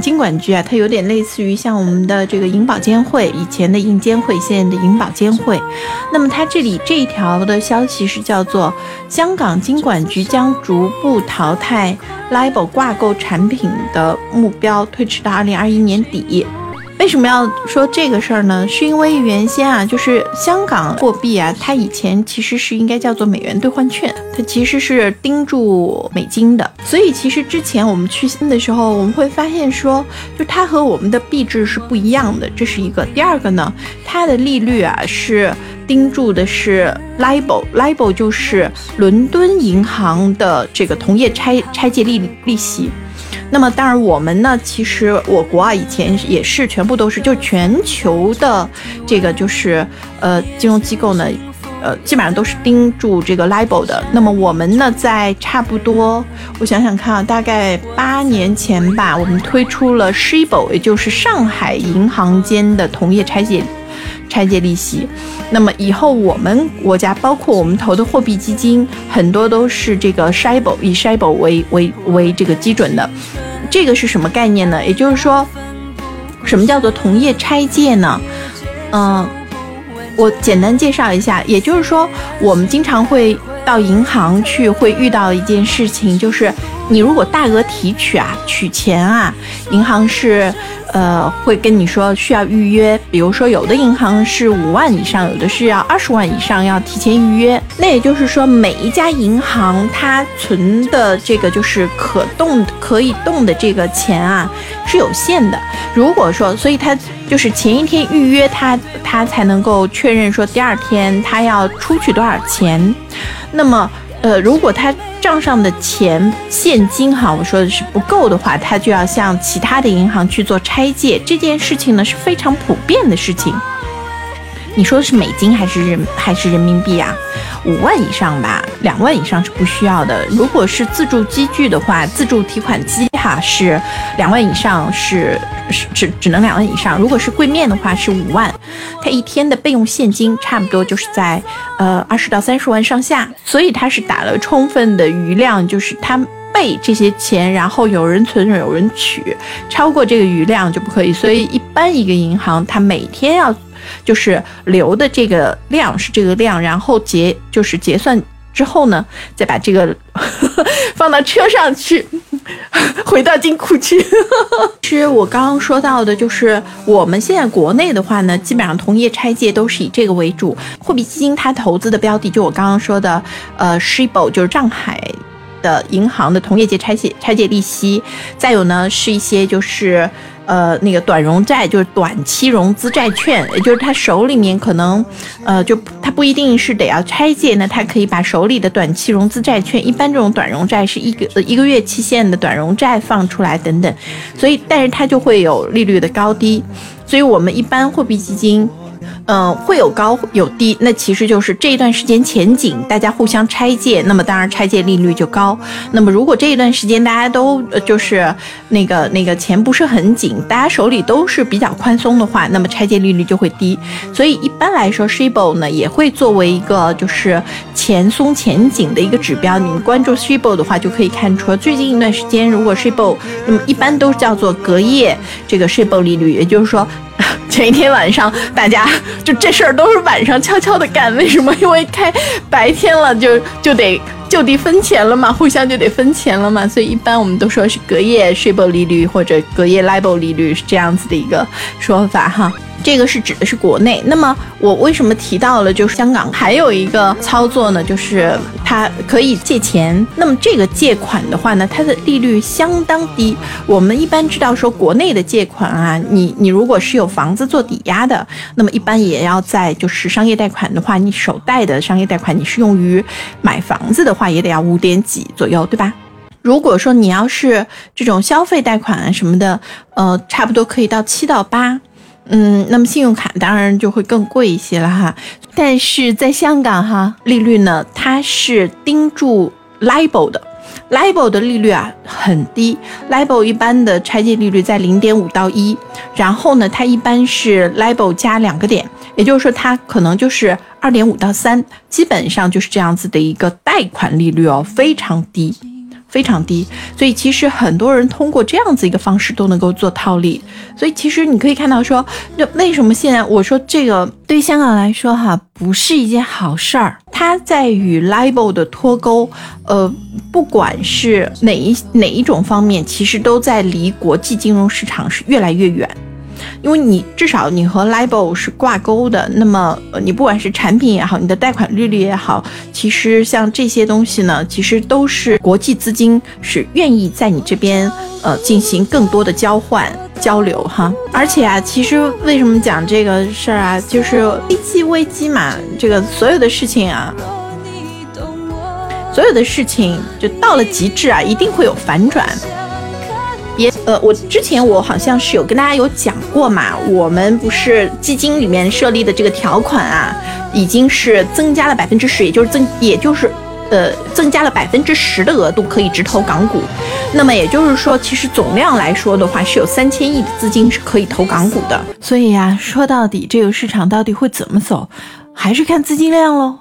金管局啊，它有点类似于像我们的这个银保监会，以前的银监会，现在的银保监会。那么它这里这一条的消息是叫做，香港金管局将逐步淘汰 LIBOR 挂钩产品的目标推迟到二零二一年底。为什么要说这个事儿呢？是因为原先啊，就是香港货币啊，它以前其实是应该叫做美元兑换券，它其实是盯住美金的。所以其实之前我们去新的时候，我们会发现说，就它和我们的币制是不一样的，这是一个。第二个呢，它的利率啊是盯住的是 LIBOR，LIBOR 就是伦敦银行的这个同业拆拆借利利息。那么当然，我们呢，其实我国啊，以前也是全部都是，就全球的这个就是呃金融机构呢，呃基本上都是盯住这个 LIBOR 的。那么我们呢，在差不多我想想看啊，大概八年前吧，我们推出了 SHIBO，也就是上海银行间的同业拆借拆借利息。那么以后我们国家，包括我们投的货币基金，很多都是这个 SHIBO 以 SHIBO 为为为这个基准的。这个是什么概念呢？也就是说，什么叫做同业拆借呢？嗯，我简单介绍一下。也就是说，我们经常会到银行去，会遇到一件事情，就是你如果大额提取啊，取钱啊，银行是。呃，会跟你说需要预约，比如说有的银行是五万以上，有的是要二十万以上，要提前预约。那也就是说，每一家银行它存的这个就是可动可以动的这个钱啊是有限的。如果说，所以它就是前一天预约，它它才能够确认说第二天它要出去多少钱。那么，呃，如果他账上的钱现金哈，我说的是不够的话，他就要向其他的银行去做拆借。这件事情呢是非常普遍的事情。你说的是美金还是人还是人民币啊？五万以上吧，两万以上是不需要的。如果是自助机具的话，自助提款机哈是两万以上是是只只能两万以上。如果是柜面的话是五万，它一天的备用现金差不多就是在呃二十到三十万上下，所以它是打了充分的余量，就是它备这些钱，然后有人存有人取，超过这个余量就不可以。所以一般一个银行它每天要。就是留的这个量是这个量，然后结就是结算之后呢，再把这个 放到车上去，回到金库去。其实我刚刚说到的，就是我们现在国内的话呢，基本上同业拆借都是以这个为主。货币基金它投资的标的，就我刚刚说的，呃，SHIBO 就是上海的银行的同业借拆借拆借利息，再有呢是一些就是。呃，那个短融债就是短期融资债券，也就是他手里面可能，呃，就他不一定是得要拆借，那他可以把手里的短期融资债券，一般这种短融债是一个呃一个月期限的短融债放出来等等，所以但是它就会有利率的高低，所以我们一般货币基金。嗯，会有高有低，那其实就是这一段时间前景，大家互相拆借，那么当然拆借利率就高。那么如果这一段时间大家都就是那个那个钱不是很紧，大家手里都是比较宽松的话，那么拆借利率就会低。所以一般来说，SHIBO 呢也会作为一个就是钱松钱紧的一个指标。你们关注 SHIBO 的话，就可以看出最近一段时间，如果 SHIBO，那么一般都叫做隔夜这个 SHIBO 利率，也就是说。前一天晚上，大家就这事儿都是晚上悄悄的干，为什么？因为开白天了，就就得就地分钱了嘛，互相就得分钱了嘛，所以一般我们都说是隔夜 SHIBO 利率或者隔夜 LIBOR 利率是这样子的一个说法哈。这个是指的是国内。那么我为什么提到了就是香港还有一个操作呢？就是它可以借钱。那么这个借款的话呢，它的利率相当低。我们一般知道说国内的借款啊，你你如果是有房子做抵押的，那么一般也要在就是商业贷款的话，你首贷的商业贷款你是用于买房子的，话也得要五点几左右，对吧？如果说你要是这种消费贷款什么的，呃，差不多可以到七到八。嗯，那么信用卡当然就会更贵一些了哈，但是在香港哈，利率呢它是盯住 LIBOR 的，LIBOR 的利率啊很低，LIBOR 一般的拆借利率在零点五到一，然后呢它一般是 LIBOR 加两个点，也就是说它可能就是二点五到三，基本上就是这样子的一个贷款利率哦，非常低。非常低，所以其实很多人通过这样子一个方式都能够做套利。所以其实你可以看到说，那为什么现在我说这个对香港来说哈，不是一件好事儿？它在与 LIBOR 的脱钩，呃，不管是哪一哪一种方面，其实都在离国际金融市场是越来越远。因为你至少你和 LIBOR 是挂钩的，那么你不管是产品也好，你的贷款利率也好，其实像这些东西呢，其实都是国际资金是愿意在你这边呃进行更多的交换交流哈。而且啊，其实为什么讲这个事儿啊，就是危机危机嘛，这个所有的事情啊，所有的事情就到了极致啊，一定会有反转。也呃，我之前我好像是有跟大家有讲过嘛，我们不是基金里面设立的这个条款啊，已经是增加了百分之十，也就是增，也就是呃增加了百分之十的额度可以直投港股。那么也就是说，其实总量来说的话，是有三千亿的资金是可以投港股的。所以呀，说到底这个市场到底会怎么走，还是看资金量喽。